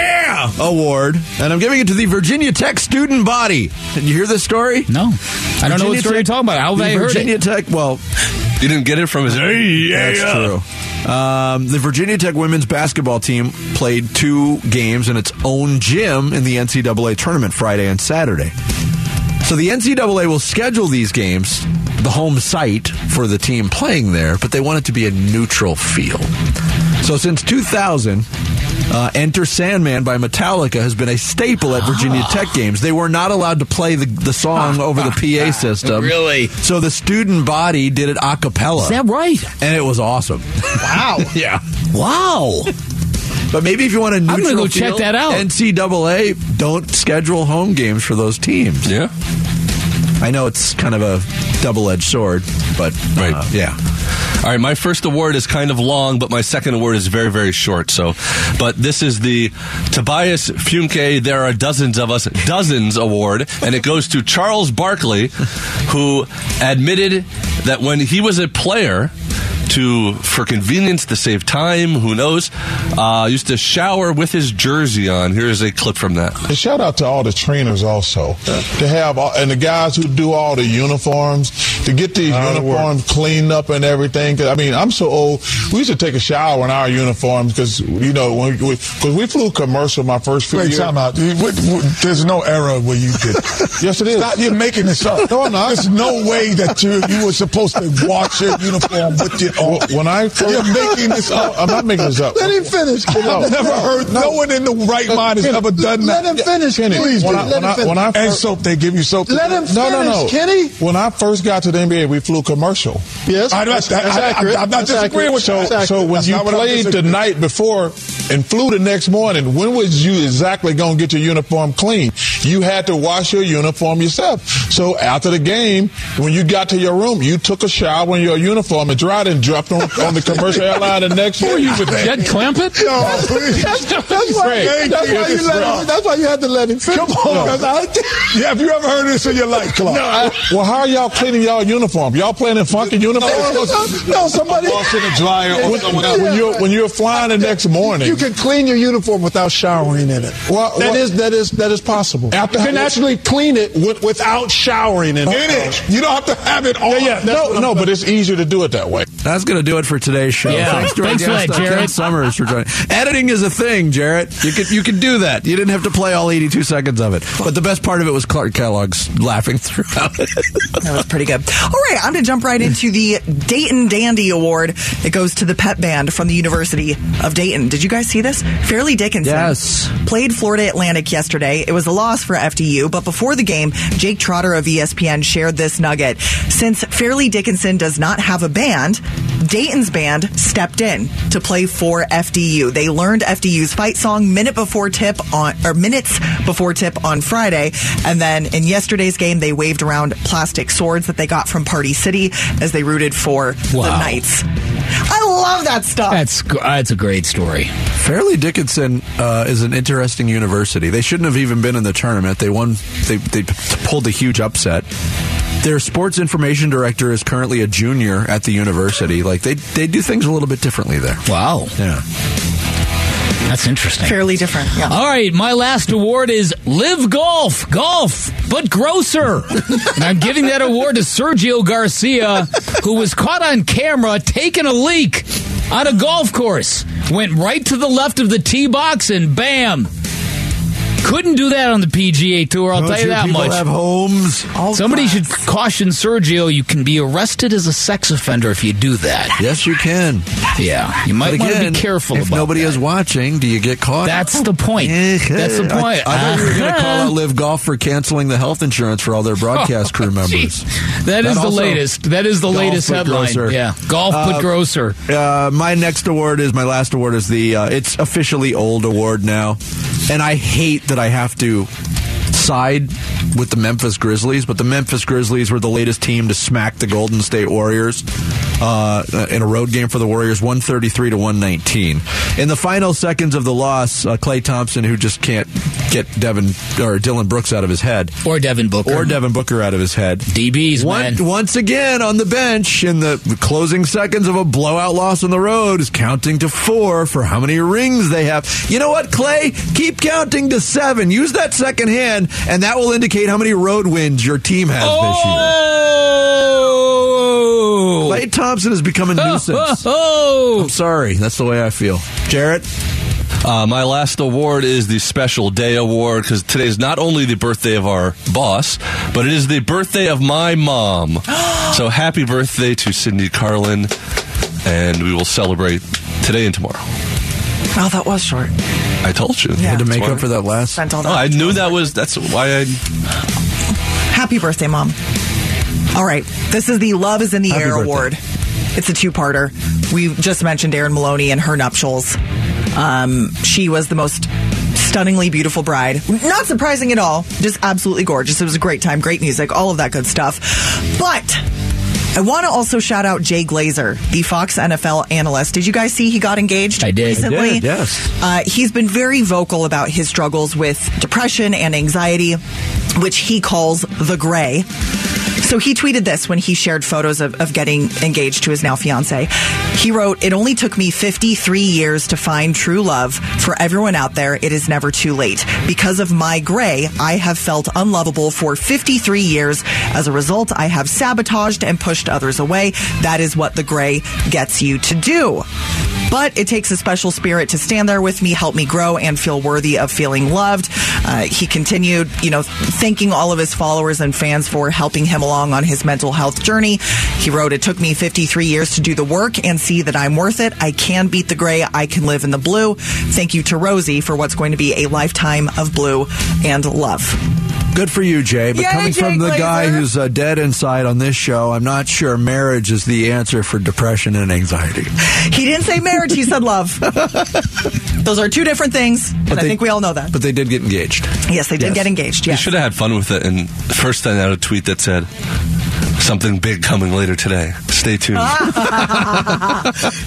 [SPEAKER 2] Award, and I'm giving it to the Virginia Tech student body. Did you hear this story?
[SPEAKER 5] No, I don't know what
[SPEAKER 2] Virginia
[SPEAKER 5] story you're talking about. How have
[SPEAKER 2] the
[SPEAKER 5] I heard
[SPEAKER 2] Virginia
[SPEAKER 5] it?
[SPEAKER 2] Tech. Well,
[SPEAKER 4] You didn't get it from his. Hey, yeah,
[SPEAKER 2] That's
[SPEAKER 4] yeah.
[SPEAKER 2] true. Um, the Virginia Tech women's basketball team played two games in its own gym in the NCAA tournament Friday and Saturday. So the NCAA will schedule these games, the home site for the team playing there, but they want it to be a neutral field. So since 2000, uh, Enter Sandman by Metallica has been a staple at Virginia Tech games. They were not allowed to play the, the song over the PA system.
[SPEAKER 5] Really?
[SPEAKER 2] So the student body did it a cappella
[SPEAKER 5] Is that right?
[SPEAKER 2] and it was awesome.
[SPEAKER 3] Wow.
[SPEAKER 2] yeah.
[SPEAKER 5] Wow.
[SPEAKER 2] But maybe if you want a
[SPEAKER 5] gonna
[SPEAKER 2] neutral
[SPEAKER 5] go check that out.
[SPEAKER 2] NCAA don't schedule home games for those teams.
[SPEAKER 4] Yeah.
[SPEAKER 2] I know it's kind of a double-edged sword, but uh,
[SPEAKER 4] Right.
[SPEAKER 2] yeah.
[SPEAKER 4] All right, my first award is kind of long, but my second award is very, very short. So, but this is the Tobias Funke. There are dozens of us, dozens award, and it goes to Charles Barkley, who admitted that when he was a player. To for convenience to save time, who knows? Uh, used to shower with his jersey on. Here's a clip from that.
[SPEAKER 8] And shout out to all the trainers also to have all, and the guys who do all the uniforms to get these uniforms cleaned up and everything. 'Cause, I mean, I'm so old. We used to take a shower in our uniforms because you know when cause we flew commercial my first few
[SPEAKER 9] Wait,
[SPEAKER 8] years.
[SPEAKER 9] time out. What- what- There's no era where you did.
[SPEAKER 8] Yes, it is.
[SPEAKER 9] Stop, you're making this up.
[SPEAKER 8] No, I'm not.
[SPEAKER 9] There's no way that you you were supposed to wash your uniform with your own.
[SPEAKER 8] Oh, when I first,
[SPEAKER 9] You're making this up.
[SPEAKER 8] I'm not making this up.
[SPEAKER 9] Let him finish.
[SPEAKER 8] No.
[SPEAKER 9] I've never heard. No, one in the right mind has
[SPEAKER 8] Kenny,
[SPEAKER 9] ever done that.
[SPEAKER 8] let him finish, Kenny.
[SPEAKER 9] Please,
[SPEAKER 8] When. I-
[SPEAKER 9] let
[SPEAKER 8] when
[SPEAKER 9] him
[SPEAKER 8] I-
[SPEAKER 9] finish.
[SPEAKER 8] when I
[SPEAKER 9] and
[SPEAKER 8] first-
[SPEAKER 9] soap. They give you soap.
[SPEAKER 8] Let him
[SPEAKER 9] finish. No, no,
[SPEAKER 8] no,
[SPEAKER 9] Kenny.
[SPEAKER 8] When I first got to the NBA, we flew commercial.
[SPEAKER 9] Yes,
[SPEAKER 8] I,
[SPEAKER 9] that's- that's
[SPEAKER 8] I,
[SPEAKER 9] accurate.
[SPEAKER 8] I, am not
[SPEAKER 9] That's
[SPEAKER 8] disagreeing
[SPEAKER 9] accurate.
[SPEAKER 8] with you. So, so when
[SPEAKER 9] That's
[SPEAKER 8] you
[SPEAKER 9] not what I'm
[SPEAKER 8] played the night before and flew the next morning, when was you exactly going to get your uniform clean? You had to wash your uniform yourself. So after the game, when you got to your room, you took a shower in your uniform and dried and dropped on, on the commercial airline the next
[SPEAKER 5] Were
[SPEAKER 8] morning.
[SPEAKER 5] you with Jed Clampett?
[SPEAKER 9] No, please. That's, that's why,
[SPEAKER 8] Greg,
[SPEAKER 9] that's, why you
[SPEAKER 8] it's
[SPEAKER 9] let him, that's why you had to let him finish.
[SPEAKER 8] Come on.
[SPEAKER 9] Because I- yeah, have you ever heard this in your life, Clark? No.
[SPEAKER 8] Well, how are y'all cleaning y'all uniform? Y'all playing in funky uniforms?
[SPEAKER 9] no, somebody.
[SPEAKER 8] Wash in the dryer or someone else. When you're when you're flying the next morning,
[SPEAKER 9] You can clean your uniform without showering in it.
[SPEAKER 8] Well,
[SPEAKER 9] that
[SPEAKER 8] well-
[SPEAKER 9] is that is that is possible.
[SPEAKER 8] After-
[SPEAKER 9] you can actually clean it with, without showering in it.
[SPEAKER 8] In it.
[SPEAKER 9] You don't have to have it on.
[SPEAKER 8] Yeah, yeah. No, no, but it's easier to do it that way.
[SPEAKER 2] That's going to do it for today's show.
[SPEAKER 5] Yeah.
[SPEAKER 2] Thanks to our
[SPEAKER 5] Thanks for that,
[SPEAKER 2] Ken. Summers, for joining. Editing is a thing, Jarrett. You could you could do that. You didn't have to play all 82 seconds of it. But the best part of it was Clark Kellogg's laughing throughout it.
[SPEAKER 3] That was pretty good. All right, I'm going to jump right into the Dayton Dandy Award. It goes to the pet band from the University of Dayton. Did you guys see this? Fairleigh Dickinson
[SPEAKER 2] Yes.
[SPEAKER 3] played Florida Atlantic yesterday. It was a loss for FDU, but before the game, Jake Trotter of ESPN shared this nugget. Since Fairleigh Dickinson does not have a band, Dayton's band stepped in to play for FDU. They learned FDU's fight song minute before tip on or minutes before tip on Friday, and then in yesterday's game they waved around plastic swords that they got from Party City as they rooted for the Knights. I love that stuff.
[SPEAKER 5] That's that's a great story.
[SPEAKER 2] Fairleigh Dickinson uh, is an interesting university. They shouldn't have even been in the tournament. They won. They they pulled a huge upset. Their sports information director is currently a junior at the university. Like they they do things a little bit differently there.
[SPEAKER 5] Wow,
[SPEAKER 2] Yeah.
[SPEAKER 5] that's interesting.
[SPEAKER 3] Fairly different. Yeah.
[SPEAKER 5] All right, my last award is Live Golf. Golf, but grosser. and I'm giving that award to Sergio Garcia, who was caught on camera taking a leak on a golf course. Went right to the left of the tee box and bam. Couldn't do that on the PGA Tour, I'll
[SPEAKER 2] Don't
[SPEAKER 5] tell you that much.
[SPEAKER 2] have homes.
[SPEAKER 3] All
[SPEAKER 5] Somebody
[SPEAKER 3] class.
[SPEAKER 5] should caution Sergio you can be arrested as a sex offender if you do that.
[SPEAKER 2] Yes, you can.
[SPEAKER 5] Yeah, you
[SPEAKER 2] But
[SPEAKER 5] might want to be careful
[SPEAKER 2] if
[SPEAKER 5] about
[SPEAKER 2] nobody
[SPEAKER 5] that.
[SPEAKER 2] is watching, do you get caught?
[SPEAKER 5] That's the point. That's the point.
[SPEAKER 2] I, I thought you were going to
[SPEAKER 5] Uh-huh.
[SPEAKER 2] call out Live Golf for canceling the health insurance for all their broadcast crew members.
[SPEAKER 5] Jeez. That is the latest. That is the
[SPEAKER 2] Golf
[SPEAKER 5] latest headline.
[SPEAKER 2] grosser.
[SPEAKER 5] Yeah, golf
[SPEAKER 2] Uh,
[SPEAKER 5] but grosser.
[SPEAKER 2] Uh, my next award is my last award is the uh, it's officially old award now, and I hate that I have to side with the Memphis Grizzlies, but the Memphis Grizzlies were the latest team to smack the Golden State Warriors uh, in a road game for the Warriors, one thirty three to one nineteen. In the final seconds of the loss, uh, Klay Thompson, who just can't get Devin or Dillon Brooks out of his head,
[SPEAKER 5] Or Devin Booker.
[SPEAKER 2] or Devin Booker out of his head,
[SPEAKER 5] DBs,
[SPEAKER 2] one, once again on the bench in the closing seconds of a blowout loss on the road is counting to four for how many rings they have. You know what, Klay? Keep counting to seven. Use that second hand, and that will indicate how many road wins your team has this year. Klay Thompson has become a nuisance.
[SPEAKER 5] Oh!
[SPEAKER 2] I'm sorry. That's the way I feel. Jarrett?
[SPEAKER 4] Uh, my last award is the Special Day Award because today is not only the birthday of our boss, but it is the birthday of my mom. so happy birthday to Cindy Carlin, and we will celebrate today and tomorrow.
[SPEAKER 3] Oh, that was short.
[SPEAKER 4] I told you.
[SPEAKER 3] Yeah.
[SPEAKER 2] Had to make up for that last.
[SPEAKER 3] Spent all
[SPEAKER 4] No,
[SPEAKER 3] that.
[SPEAKER 4] I knew that was. That's why I.
[SPEAKER 3] Happy birthday, Mom. All right. This is the Love is in the
[SPEAKER 2] Happy
[SPEAKER 3] Air
[SPEAKER 2] birthday.
[SPEAKER 3] Award. It's a two parter. We just mentioned Erin Maloney and her nuptials. Um, she was the most stunningly beautiful bride. Not surprising at all. Just absolutely gorgeous. It was a great time, great music, all of that good stuff. But I want to also shout out Jay Glazer, the Fox NFL analyst. Did you guys see he got engaged
[SPEAKER 5] I did. I
[SPEAKER 3] recently?
[SPEAKER 2] did, yes.
[SPEAKER 3] Uh, he's been very vocal about his struggles with depression and anxiety, which he calls the gray. So he tweeted this when he shared photos of, of getting engaged to his now fiance. He wrote, It only took me 53 years to find true love. For everyone out there, it is never too late. Because of my gray, I have felt unlovable for 53 years. As a result, I have sabotaged and pushed others away. That is what the gray gets you to do. But it takes a special spirit to stand there with me, help me grow, and feel worthy of feeling loved. Uh, he continued, you know, thanking all of his followers and fans for helping him along on his mental health journey. He wrote, It took me 53 years to do the work and see that I'm worth it. I can beat the gray. I can live in the blue. Thank you to Rosie for what's going to be a lifetime of blue and love.
[SPEAKER 2] Good for you, Jay. But
[SPEAKER 3] Yay,
[SPEAKER 2] coming
[SPEAKER 3] Jay
[SPEAKER 2] from the guy who's uh, dead inside on this show, I'm not sure marriage is the answer for depression and anxiety.
[SPEAKER 3] He didn't say marriage, he said love. Those are two different things, and I think we all know that.
[SPEAKER 2] But they did get engaged.
[SPEAKER 3] yes, they did
[SPEAKER 2] Yes.
[SPEAKER 3] get engaged.
[SPEAKER 4] You
[SPEAKER 3] Yes.
[SPEAKER 4] should have had fun with it. And first, I had a tweet that said something big coming later today. Stay tuned.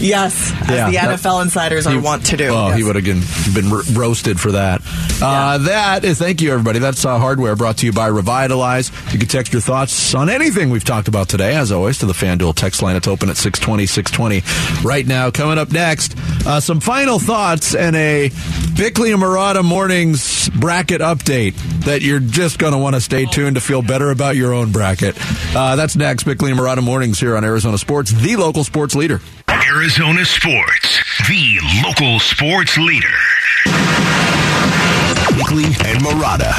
[SPEAKER 3] Yes, as
[SPEAKER 2] Yeah,
[SPEAKER 3] the
[SPEAKER 2] that-
[SPEAKER 3] NFL insiders are want to do.
[SPEAKER 2] Oh,
[SPEAKER 3] Yes.
[SPEAKER 2] he would have been, been ro- roasted for that. Uh, that is, thank you, everybody. That's uh, Hardware brought to you by Revitalize. You can text your thoughts on anything we've talked about today, as always, to the FanDuel text line. It's open at 620, 620 right now. Coming up next, uh, some final thoughts and a Bickley and Marotta Mornings bracket update that you're just going to want to stay tuned to feel better about your own bracket. Uh, that's next. Bickley and Marotta Mornings here on Arizona. Arizona Sports, the local sports leader.
[SPEAKER 1] Arizona Sports, the local sports leader. Bickley and Marotta.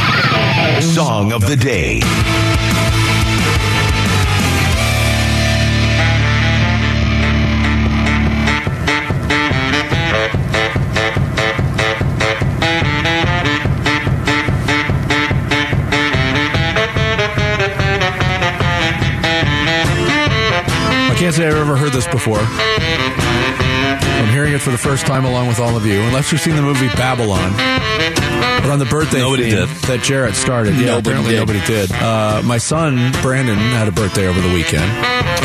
[SPEAKER 1] Song of the day.
[SPEAKER 2] Say I've ever heard this before. I'm hearing it for the first time along with all of you, unless you've seen the movie Babylon. But on the birthday
[SPEAKER 4] Nobody
[SPEAKER 2] theme
[SPEAKER 4] did.
[SPEAKER 2] that Jarrett started, yeah,
[SPEAKER 5] Nobody
[SPEAKER 2] apparently
[SPEAKER 5] did.
[SPEAKER 2] nobody did. Uh, my son Brandon had a birthday over the weekend,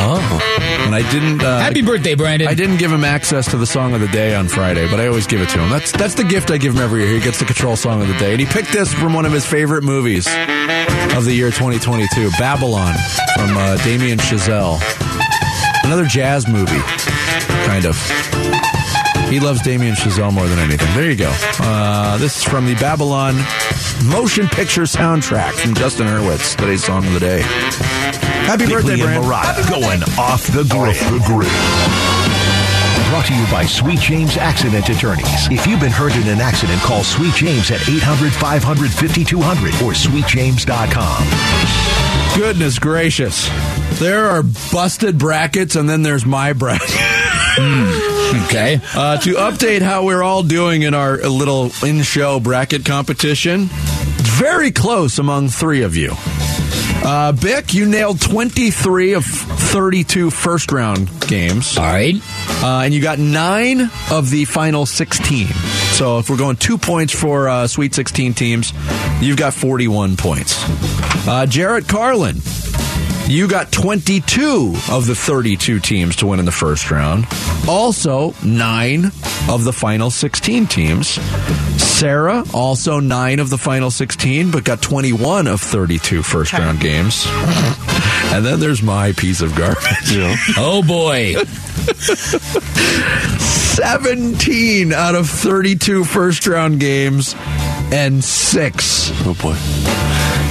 [SPEAKER 4] Oh.
[SPEAKER 2] and I didn't. Uh,
[SPEAKER 5] Happy birthday, Brandon.
[SPEAKER 2] I didn't give him access to the song of the day on Friday, but I always give it to him. That's that's the gift I give him every year. He gets the control song of the day, and he picked this from one of his favorite movies of the year 2022, Babylon, from uh, Damien Chazelle. Another jazz movie, kind of. He loves Damien Chazelle more than anything. There you go. Uh, this is from the Babylon motion picture soundtrack from Justin Hurwitz. Today's song of the day. Happy birthday,
[SPEAKER 1] Bickley and
[SPEAKER 2] Brandon.
[SPEAKER 1] Marotta going off the grid. Brought to you by Sweet James Accident Attorneys. If you've been hurt in an accident, call Sweet James at 800 500 5200 or sweetjames.com.
[SPEAKER 2] Goodness gracious. There are busted brackets, and then there's my bracket.
[SPEAKER 5] okay.
[SPEAKER 2] Uh, to update how we're all doing in our little in show bracket competition, very close among three of you. Uh, Bick, you nailed 23 of 32 first round games.
[SPEAKER 5] All right.
[SPEAKER 2] Uh, and you got nine of the final 16. So if we're going two points for uh, Sweet 16 teams, you've got 41 points. Uh, Jarrett Carlin, you got 22 of the 32 teams to win in the first round. Also, nine of the final 16 teams. Sarah, also nine of the final 16, but got 21 of 32 first round games. and then there's my piece of garbage.
[SPEAKER 5] Oh boy.
[SPEAKER 2] 17 out of 32 first round games and six.
[SPEAKER 4] Oh boy.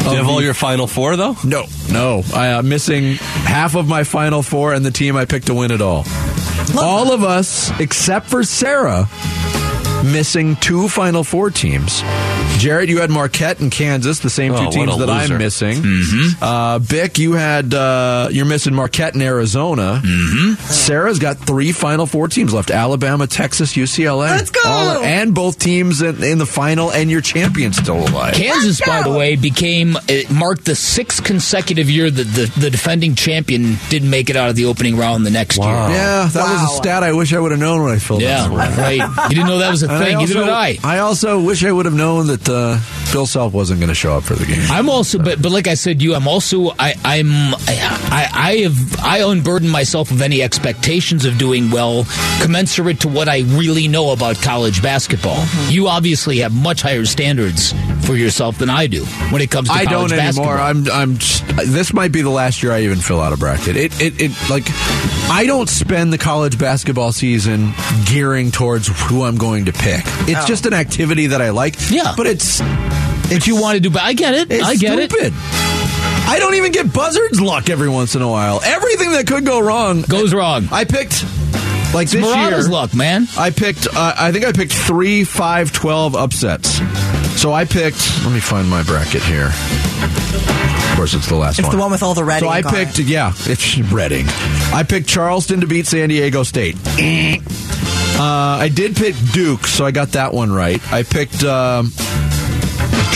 [SPEAKER 4] Do you have all your final four though?
[SPEAKER 2] No, no. I, uh, missing half of my final four and the team I picked to win it all. all of us, except for Sarah, missing two final four teams. Jarrett, you had Marquette and Kansas, the same
[SPEAKER 4] Oh,
[SPEAKER 2] two
[SPEAKER 4] what
[SPEAKER 2] teams that
[SPEAKER 4] loser.
[SPEAKER 2] I'm missing. Mm-hmm. Uh, Bick, you had uh, you're missing Marquette and Arizona. Mm-hmm. Sarah's got three Final Four teams left: Alabama, Texas, UCLA.
[SPEAKER 3] Let's go!
[SPEAKER 2] All- and both teams in, in the final, and your champion still alive.
[SPEAKER 5] Kansas, by the way, became it marked the sixth consecutive year that the, the defending champion didn't make it out of the opening round the next
[SPEAKER 4] Wow.
[SPEAKER 5] year.
[SPEAKER 2] Yeah, that was a stat I wish I would have known when I filled
[SPEAKER 5] Yeah,
[SPEAKER 2] out.
[SPEAKER 5] Yeah, right. You didn't know that was a
[SPEAKER 2] And
[SPEAKER 5] thing. Neither did I.
[SPEAKER 2] I also wish I would have known that uh, Bill Self wasn't going to show up for the game.
[SPEAKER 5] I'm also, but but like I said, you, I'm also, I, I'm, I, I have, I unburden myself of any expectations of doing well, commensurate to what I really know about college basketball.
[SPEAKER 2] Mm-hmm.
[SPEAKER 5] You obviously have much higher standards for yourself than I do when it comes to
[SPEAKER 2] I
[SPEAKER 5] college
[SPEAKER 2] don't
[SPEAKER 5] basketball.
[SPEAKER 2] anymore. I'm. I'm. Just, this might be the last year I even fill out a bracket. It. It. It. Like, I don't spend the college basketball season gearing towards who I'm going to pick. It's
[SPEAKER 3] Oh.
[SPEAKER 2] just an activity that I like.
[SPEAKER 5] Yeah.
[SPEAKER 2] but it's.
[SPEAKER 5] if you want to do, but I get it.
[SPEAKER 2] It's
[SPEAKER 5] I get it.
[SPEAKER 2] I don't even get buzzards luck every once in a while. Everything that could go wrong
[SPEAKER 5] Goes wrong.
[SPEAKER 2] I picked. Like this
[SPEAKER 5] Marotta's
[SPEAKER 2] year,
[SPEAKER 5] luck, man.
[SPEAKER 2] I picked. Uh, I think I picked three, five, twelve upsets. So I picked. Let me find my bracket here. Of course, it's the last
[SPEAKER 3] It's
[SPEAKER 2] one.
[SPEAKER 3] It's the one with all the red
[SPEAKER 2] So I picked.
[SPEAKER 3] it.
[SPEAKER 2] Yeah, it's Reading. I picked Charleston to beat San Diego State. Uh, I did pick Duke, so I got that one right. I picked um,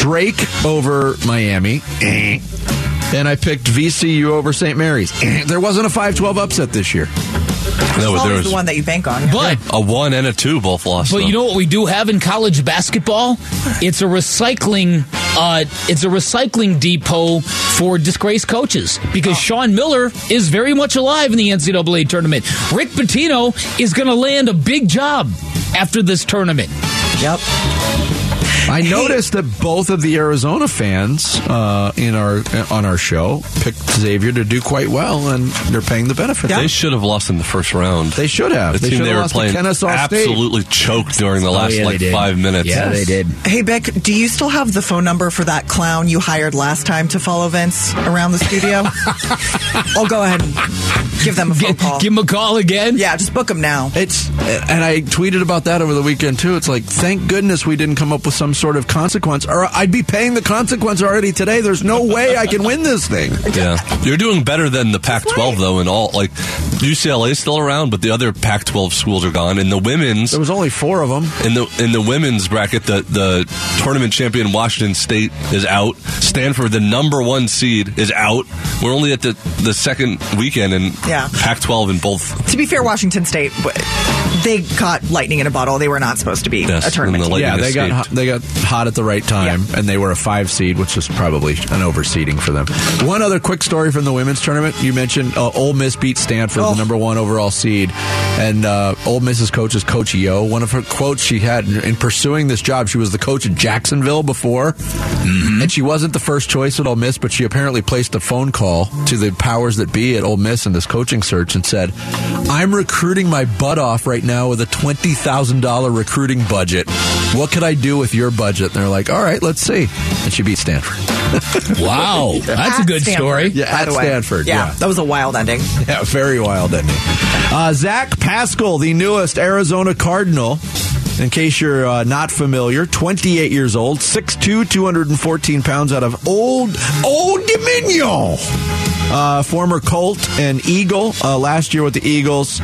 [SPEAKER 2] Drake over Miami. And I picked VCU over St. Mary's. There wasn't a 5 12 upset this year.
[SPEAKER 4] No, but there was
[SPEAKER 3] the one that you bank on.
[SPEAKER 5] But
[SPEAKER 4] a one and a two both lost.
[SPEAKER 5] But
[SPEAKER 4] though.
[SPEAKER 5] you know what we do have in college basketball? It's a recycling. Uh, it's a recycling depot for disgraced coaches because Sean Miller is very much alive in the NCAA tournament. Rick Pitino is going to land a big job after this tournament.
[SPEAKER 3] Yep.
[SPEAKER 2] I noticed that both of the Arizona fans uh, in our on our show picked Xavier to do quite well, and they're paying the benefit.
[SPEAKER 4] They should have lost in the first round.
[SPEAKER 2] They should have.
[SPEAKER 4] The
[SPEAKER 2] They
[SPEAKER 4] team
[SPEAKER 2] should
[SPEAKER 4] they
[SPEAKER 2] have
[SPEAKER 4] were
[SPEAKER 2] lost
[SPEAKER 4] playing
[SPEAKER 2] Kennesaw State.
[SPEAKER 4] absolutely choked during the last
[SPEAKER 5] Oh, yeah,
[SPEAKER 4] like
[SPEAKER 5] did.
[SPEAKER 4] five minutes.
[SPEAKER 5] Yeah, they did.
[SPEAKER 3] Hey, Beck, do you still have the phone number for that clown you hired last time to follow Vince around the studio? I'll go ahead and give them a phone
[SPEAKER 5] Give,
[SPEAKER 3] call.
[SPEAKER 5] give him a call again.
[SPEAKER 3] yeah, just book them now.
[SPEAKER 2] It's and I tweeted about that over the weekend too. It's like thank goodness we didn't come up with some sort of consequence, or I'd be paying the consequence already today. There's no way I can win this thing.
[SPEAKER 4] Yeah, you're doing better than the Pac-12 though. In all, like UCLA is still around, but the other Pac-12 schools are gone. And the women's
[SPEAKER 2] There was only four of them.
[SPEAKER 4] in the in the women's bracket, the the tournament champion Washington State is out. Stanford, the number one seed, is out. We're only at the the second weekend, and
[SPEAKER 3] Yeah.
[SPEAKER 4] Pac-12 in both.
[SPEAKER 3] To be fair, Washington State, w- they caught lightning in a bottle. They were not supposed to be
[SPEAKER 4] Yes,
[SPEAKER 3] a tournament
[SPEAKER 4] and the
[SPEAKER 3] team.
[SPEAKER 2] Yeah, they got
[SPEAKER 4] escaped.
[SPEAKER 2] hot, they got hot at the right time,
[SPEAKER 3] Yeah.
[SPEAKER 2] and they were a five seed, which was probably an overseeding for them. One other quick story from the women's tournament: you mentioned uh, Ole Miss beat Stanford,
[SPEAKER 3] Oh.
[SPEAKER 2] the number one overall seed, and uh, Ole Miss's coach is Coach Yo. One of her quotes she had in, in pursuing this job, she was the coach at Jacksonville before, and she wasn't the first choice at Ole Miss, but she apparently placed a phone call to the powers that be at Ole Miss in this coaching search and said, "I'm recruiting my butt off right now with a twenty thousand dollar recruiting budget. What could I do with your budget?" And they're like, "All right, let's see." And she beat Stanford.
[SPEAKER 5] Wow, that's a good
[SPEAKER 3] Stanford,
[SPEAKER 5] story.
[SPEAKER 2] Yeah,
[SPEAKER 3] by
[SPEAKER 2] at. Stanford,
[SPEAKER 3] Yeah,
[SPEAKER 2] yeah.
[SPEAKER 3] that was a wild ending.
[SPEAKER 2] Yeah, very wild ending. Uh, Zach Pascal, the newest Arizona Cardinal. In case you're uh, not familiar, 28 years old, 6'2", 214 pounds out of Old Old Dominion. Uh, former Colt and Eagle. Uh, last year with the Eagles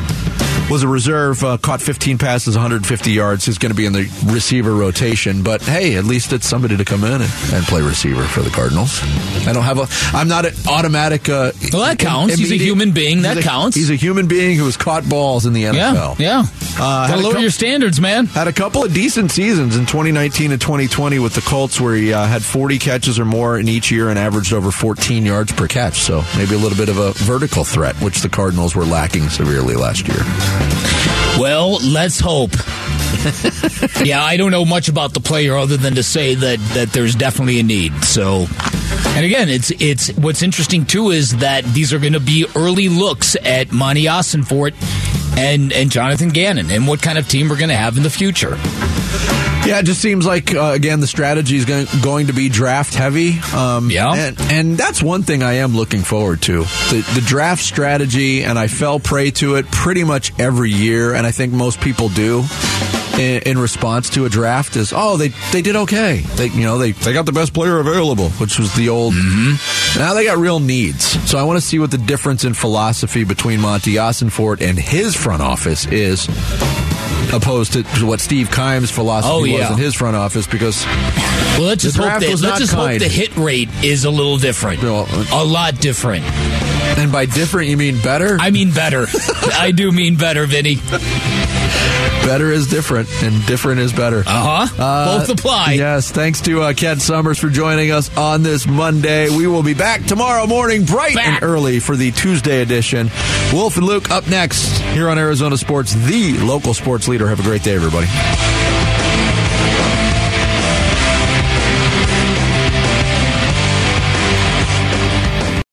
[SPEAKER 2] was a reserve, uh, caught 15 passes, 150 yards. He's going to be in the receiver rotation. But hey, at least it's somebody to come in and, and play receiver for the Cardinals. I don't have a. I'm not an automatic. Uh,
[SPEAKER 5] Well, that counts. He's a human being. That
[SPEAKER 2] he's a-
[SPEAKER 5] counts.
[SPEAKER 2] He's a human being who has caught balls in the NFL.
[SPEAKER 5] yeah.
[SPEAKER 2] Uh,
[SPEAKER 5] Gotta lower your standards, man.
[SPEAKER 2] Had a couple of decent seasons in 2019 and 2020 with the Colts, where he uh, had 40 catches or more in each year and averaged over 14 yards per catch. So maybe a little bit of a vertical threat, which the Cardinals were lacking severely last year.
[SPEAKER 5] Well, let's hope. yeah, I don't know much about the player other than to say that that there's definitely a need. So, and again, it's it's what's interesting too is that these are going to be early looks at Monty Fort and and Jonathan Gannon and what kind of team we're going to have in the future.
[SPEAKER 2] Yeah, it just seems like uh, again the strategy is going, going to be draft heavy. Um,
[SPEAKER 5] Yeah.
[SPEAKER 2] and, and that's one thing I am looking forward to the the draft strategy, and I fell prey to it pretty much every year, and I think most people do. In, in response to a draft, is oh they they did okay. They you know they they got the best player available, which was the old. Now they got real needs, so I want to see what the difference in philosophy between Monty Fort and his front office is opposed to what Steve Keim's philosophy
[SPEAKER 5] Oh,
[SPEAKER 2] was in his front office because
[SPEAKER 5] Well, let's just hope that let's just hope the hit rate is a little different,
[SPEAKER 2] No, uh,
[SPEAKER 5] a lot different.
[SPEAKER 2] And by different you mean better
[SPEAKER 5] I mean better. I do mean better, Vinny.
[SPEAKER 2] better is different and different is better
[SPEAKER 5] Uh huh. Both apply.
[SPEAKER 2] yes thanks to uh, Ken Summers for joining us on this Monday we will be back tomorrow morning bright
[SPEAKER 5] Back.
[SPEAKER 2] and early for the Tuesday edition Wolf and Luke up next here on Arizona Sports the local sports leader have a great day everybody